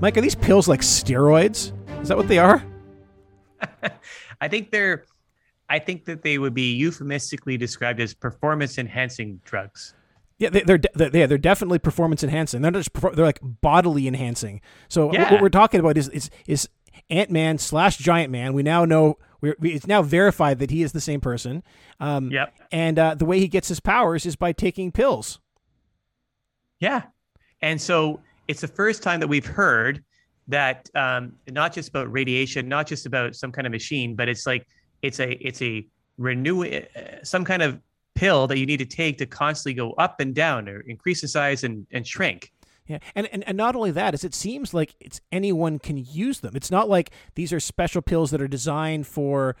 Mike, are these pills like steroids? Is that what they are? I think they're. I think that they would be euphemistically described as performance enhancing drugs. Yeah, they, they're de- they're they're definitely performance enhancing. They're not just perfor- they're like bodily enhancing. So what- Yeah. what we're talking about is is is Ant Man slash Giant Man. We now know we're, we, it's now verified that he is the same person. Um, Yep. And uh, the way he gets his powers is by taking pills. Yeah. And so it's the first time that we've heard that um, not just about radiation, not just about some kind of machine, but it's like it's a it's a renew uh, some kind of pill that you need to take to constantly go up and down or increase in size and, and shrink. Yeah, and, and and not only that is it seems like it's anyone can use them. It's not like these are special pills that are designed for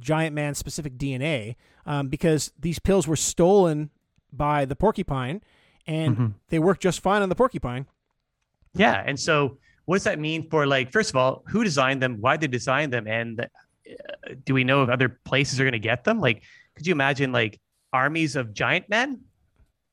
Giant Man specific DNA, um, because these pills were stolen by the porcupine, and Mhm. they work just fine on the porcupine. Yeah. And so what does that mean for like first of all, who designed them, why they designed them, and uh, do we know if other places are going to get them? Like, could you imagine like armies of giant men?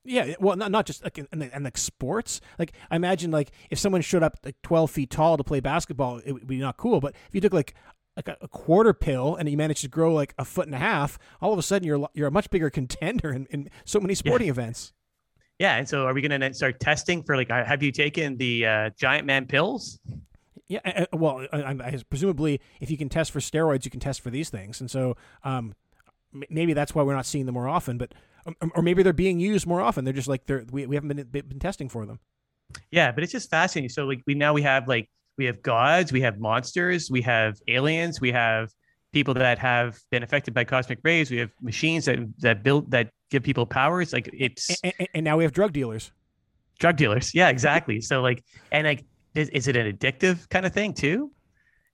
Yeah, well, not not just like in, in, in like sports. Like I imagine, like if someone showed up like twelve feet tall to play basketball, it would be not cool. But if you took like like a, a quarter pill and you managed to grow like a foot and a half, all of a sudden you're you're a much bigger contender in, in so many sporting events. Yeah, and so are we going to start testing for like? uh, Have you taken the uh, giant man pills? Yeah, uh, uh, well, I, I, presumably if you can test for steroids, you can test for these things, and so um, maybe that's why we're not seeing them more often. But um, or maybe they're being used more often. They're just like they're we, we haven't been been testing for them. Yeah, but it's just fascinating. So like we now we have like we have gods, we have monsters, we have aliens, we have people that have been affected by cosmic rays, we have machines that that build that give people powers. Like it's And, and, and now we have drug dealers. drug dealers. Yeah, exactly. so like and like is, is it an addictive kind of thing too?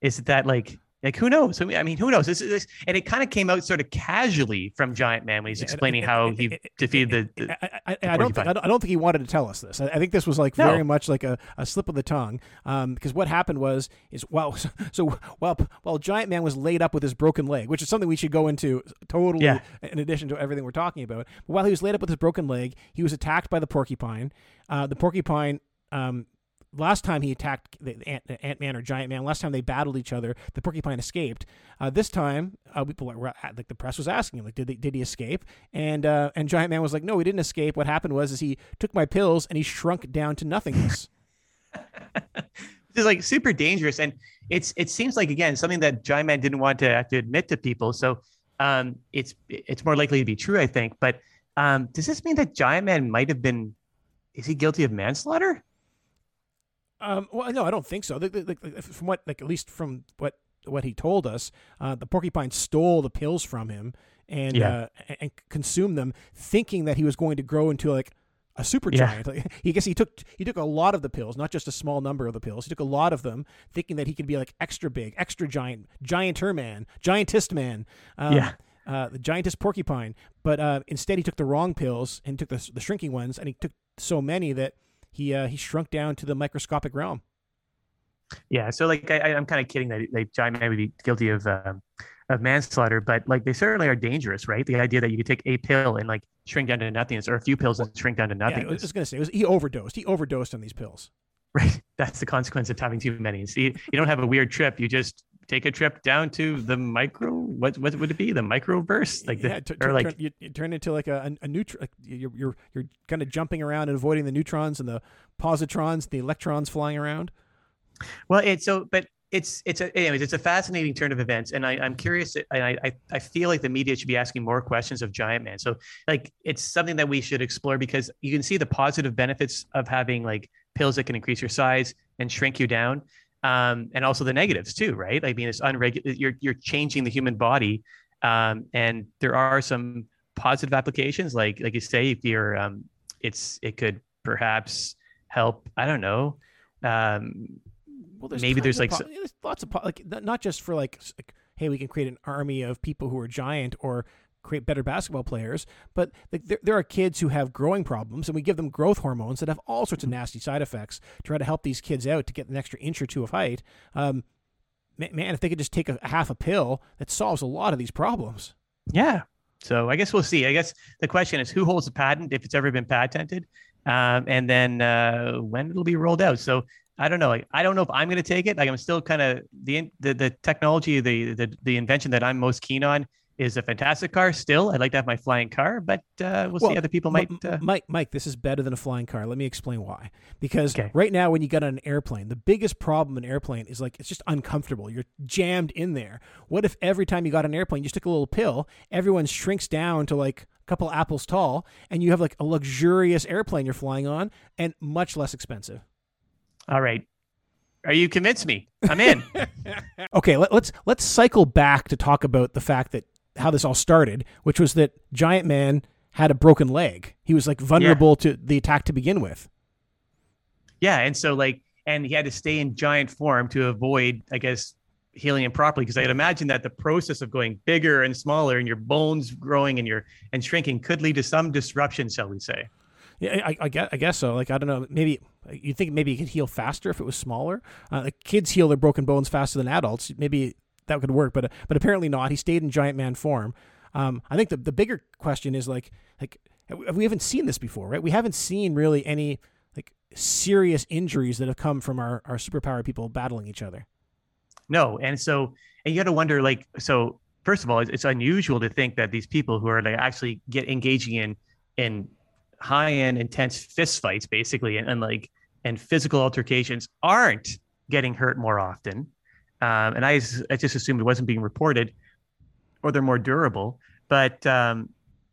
Is it that like like who knows? I mean, who knows? This is this, and it kind of came out sort of casually from Giant Man when he's explaining how he defeated the, the I, I, I, don't think I don't, think he wanted to tell us this. I, think this was like No. very much like a, a slip of the tongue. Um, because what happened was is well, so, so while while Giant Man was laid up with his broken leg, which is something we should go into totally Yeah. in addition to everything we're talking about. But while he was laid up with his broken leg, he was attacked by the porcupine. Uh, the porcupine. Um, Last time he attacked the the Ant, Ant Man or Giant Man, last time they battled each other, the porcupine escaped. Uh, this time, uh, people were like the press was asking him, like, did they, did he escape? And uh, and Giant Man was like, no, he didn't escape. What happened was, is he took my pills and he shrunk down to nothingness. This is like super dangerous, and it's it seems like again something that Giant Man didn't want to have to admit to people. So um, it's it's more likely to be true, I think. But um, does this mean that Giant Man might have been? Is he guilty of manslaughter? Um, well, no, I don't think so. The- the- the- From what, like, at least from what what he told us, uh, the porcupine stole the pills from him and Yeah. uh, and- and consumed them, thinking that he was going to grow into like a super Yeah. giant. Like, he guess he took he took a lot of the pills, not just a small number of the pills. He took a lot of them, thinking that he could be like extra big, extra giant, gianter man, giantist man. Um, Yeah. Uh, the giantest porcupine, but uh, instead he took the wrong pills and took the, the shrinking ones, and he took so many that he uh, he shrunk down to the microscopic realm. Yeah. So like I, I'm kind of kidding that like Giant Man would be guilty of um, of manslaughter, but like they certainly are dangerous, right? The idea that you could take a pill and like shrink down to nothingness, or a few pills and shrink down to nothing. Yeah, I was going to say was, he overdosed. He overdosed on these pills. Right. That's the consequence of having too many. See, you don't have a weird trip. You just take a trip down to the micro. What what would it be? The microverse, like the yeah, t- or like turn, you, you turn into like a, a, a neutron. Like you're you're you're kind of jumping around and avoiding the neutrons and the positrons, the electrons flying around. well, it's so, but it's it's a, anyways, it's a fascinating turn of events, and I, I'm curious, and I, I I feel like the media should be asking more questions of Giant Man. So like it's something that we should explore because you can see the positive benefits of having like pills that can increase your size and shrink you down. Um, and also the negatives too, right? I mean, it's unregulated. You're you're changing the human body, um, and there are some positive applications, like like you say, if you're, um, it's it could perhaps help. I don't know. Um, Well, there's Maybe there's like po- there's lots of po- like not just for like, like hey we can create an army of people who are giant or create better basketball players, but there, there are kids who have growing problems and we give them growth hormones that have all sorts of nasty side effects to try to help these kids out to get an extra inch or two of height. Um, man, if they could just take a, half a pill, that solves a lot of these problems. Yeah. So I guess we'll see. I guess the question is who holds the patent if it's ever been patented, um, and then uh, when it'll be rolled out. So I don't know. Like, I don't know if I'm going to take it. Like I'm still kind of the, the the technology, the, the the invention that I'm most keen on is a fantastic car. Still, I'd like to have my flying car, but uh, we'll, well, see. Other people might. Uh... Mike, Mike, this is better than a flying car. Let me explain why. Because okay. right now, when you get on an airplane, the biggest problem in an airplane is like it's just uncomfortable. You're jammed in there. What if every time you got on an airplane, you just took a little pill, everyone shrinks down to like a couple apples tall, and you have like a luxurious airplane you're flying on, and much less expensive. All right. Are you convinced me? I'm in. okay, let, let's let's cycle back to talk about the fact that how this all started, which was that Giant Man had a broken leg. He was like vulnerable yeah. to the attack to begin with. Yeah, and so like, and he had to stay in giant form to avoid, I guess, healing improperly. Because I'd imagine that the process of going bigger and smaller, and your bones growing and your and shrinking, could lead to some disruption, shall we say? Yeah, I, I, guess, I guess so. Like I don't know, maybe you think maybe it could heal faster if it was smaller. Uh, like kids heal their broken bones faster than adults. Maybe that could work, but but apparently not. He stayed in giant man form. Um, I think the the bigger question is like like we haven't seen this before, right? We haven't seen really any like serious injuries that have come from our our superpower people battling each other. No, and so and you got to wonder like so. First of all, it's, it's unusual to think that these people who are like actually get engaging in in high end intense fist fights basically and, and like and physical altercations aren't getting hurt more often um, and I, I just assumed it wasn't being reported or they're more durable but um,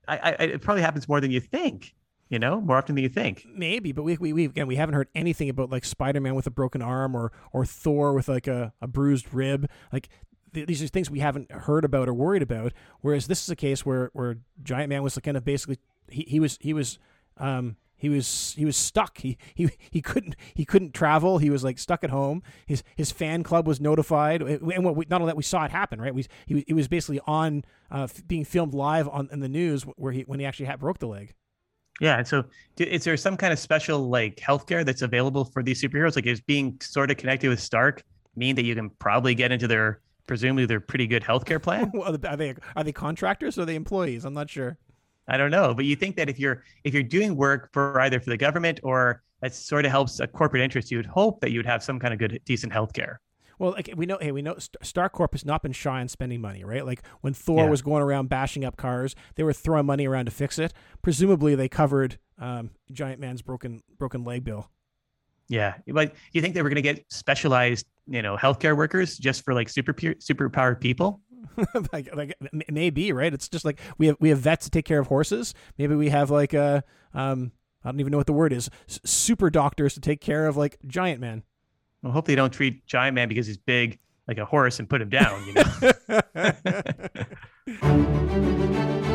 I, I, it probably happens more than you think you know more often than you think. Maybe but we, we, we again we haven't heard anything about like spider-man with a broken arm or or thor with like a, a bruised rib. Like these are things we haven't heard about or worried about whereas this is a case where where giant man was kind of basically he, he was he was um, he was he was stuck. He he he couldn't he couldn't travel. He was like stuck at home. His his fan club was notified, and what we, not only that we saw it happen. Right, we he, he was basically on uh, being filmed live on in the news where he when he actually had, broke the leg. Yeah, and so is there some kind of special like healthcare that's available for these superheroes? Like, is being sort of connected with Stark mean that you can probably get into their presumably their pretty good healthcare plan? are they are they contractors or are they employees? I'm not sure. I don't know, but you think that if you're if you're doing work for either for the government or that sort of helps a corporate interest, you would hope that you would have some kind of good, decent health care. Well, like we know, hey, we know Starcorp has not been shy on spending money, right? Like when Thor yeah. was going around bashing up cars, they were throwing money around to fix it. Presumably, they covered um, Giant Man's broken broken leg bill. Yeah, but you think they were going to get specialized, you know, healthcare workers just for like super super powered people? like, like maybe right. It's just like we have we have vets to take care of horses. Maybe we have like a um, I don't even know what the word is. Super doctors to take care of like giant man. Well, hopefully they don't treat giant man because he's big like a horse and put him down. You know.